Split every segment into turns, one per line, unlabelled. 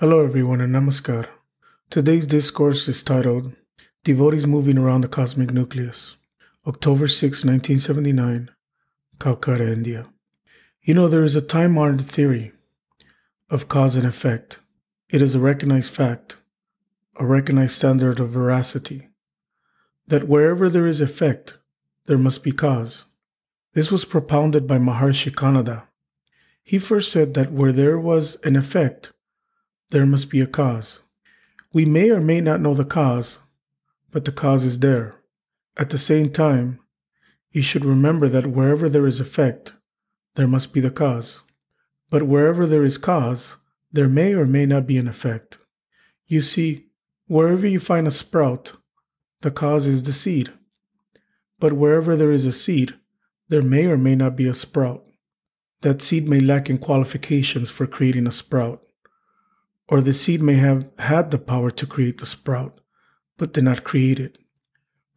Hello, everyone, and namaskar. Today's discourse is titled Devotees Moving Around the Cosmic Nucleus, October 6, 1979, Calcutta, India. You know, there is a time honored theory of cause and effect. It is a recognized fact, a recognized standard of veracity, that wherever there is effect, there must be cause. This was propounded by Maharshi Kanada. He first said that where there was an effect, there must be a cause. We may or may not know the cause, but the cause is there. At the same time, you should remember that wherever there is effect, there must be the cause. But wherever there is cause, there may or may not be an effect. You see, wherever you find a sprout, the cause is the seed. But wherever there is a seed, there may or may not be a sprout. That seed may lack in qualifications for creating a sprout or the seed may have had the power to create the sprout, but did not create it.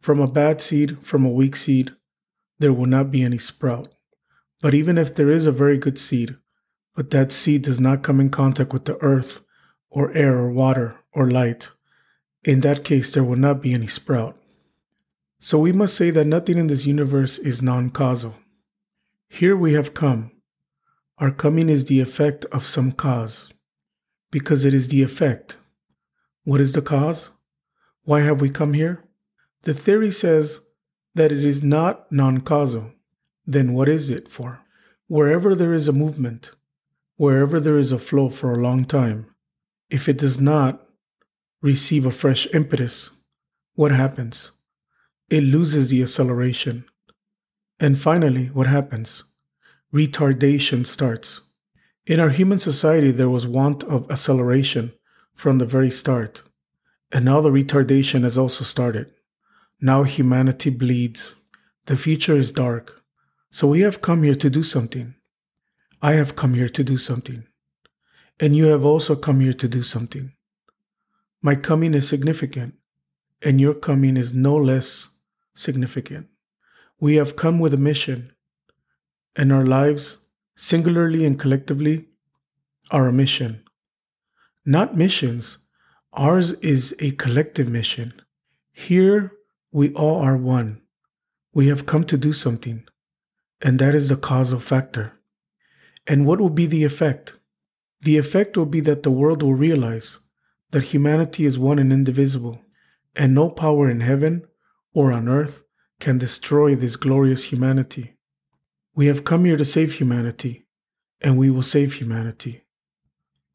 From a bad seed, from a weak seed, there will not be any sprout. But even if there is a very good seed, but that seed does not come in contact with the earth, or air, or water, or light, in that case there will not be any sprout. So we must say that nothing in this universe is non causal. Here we have come. Our coming is the effect of some cause because it is the effect. What is the cause? Why have we come here? The theory says that it is not non causal. Then what is it for? Wherever there is a movement, wherever there is a flow for a long time, if it does not receive a fresh impetus, what happens? It loses the acceleration. And finally, what happens? Retardation starts. In our human society, there was want of acceleration from the very start, and now the retardation has also started. Now humanity bleeds. The future is dark. So we have come here to do something. I have come here to do something. And you have also come here to do something. My coming is significant, and your coming is no less significant. We have come with a mission, and our lives singularly and collectively, are a mission. Not missions. Ours is a collective mission. Here, we all are one. We have come to do something, and that is the causal factor. And what will be the effect? The effect will be that the world will realize that humanity is one and indivisible, and no power in heaven or on earth can destroy this glorious humanity. We have come here to save humanity, and we will save humanity.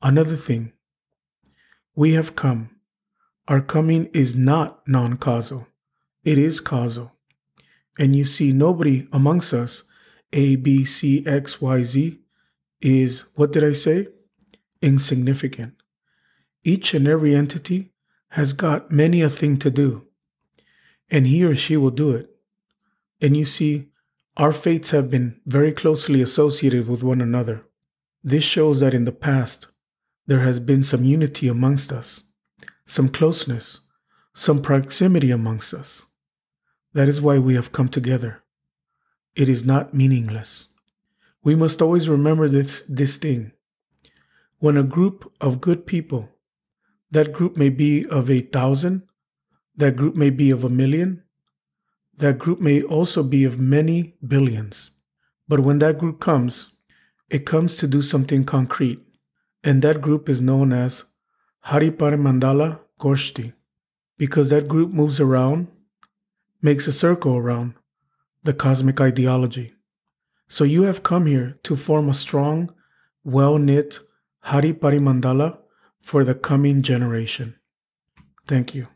Another thing, we have come. Our coming is not non causal, it is causal. And you see, nobody amongst us, A, B, C, X, Y, Z, is, what did I say? Insignificant. Each and every entity has got many a thing to do, and he or she will do it. And you see, our fates have been very closely associated with one another. This shows that in the past, there has been some unity amongst us, some closeness, some proximity amongst us. That is why we have come together. It is not meaningless. We must always remember this, this thing. When a group of good people, that group may be of a thousand, that group may be of a million, that group may also be of many billions. But when that group comes, it comes to do something concrete. And that group is known as Haripar Mandala Goshti, because that group moves around, makes a circle around the cosmic ideology. So you have come here to form a strong, well knit Hari Mandala for the coming generation. Thank you.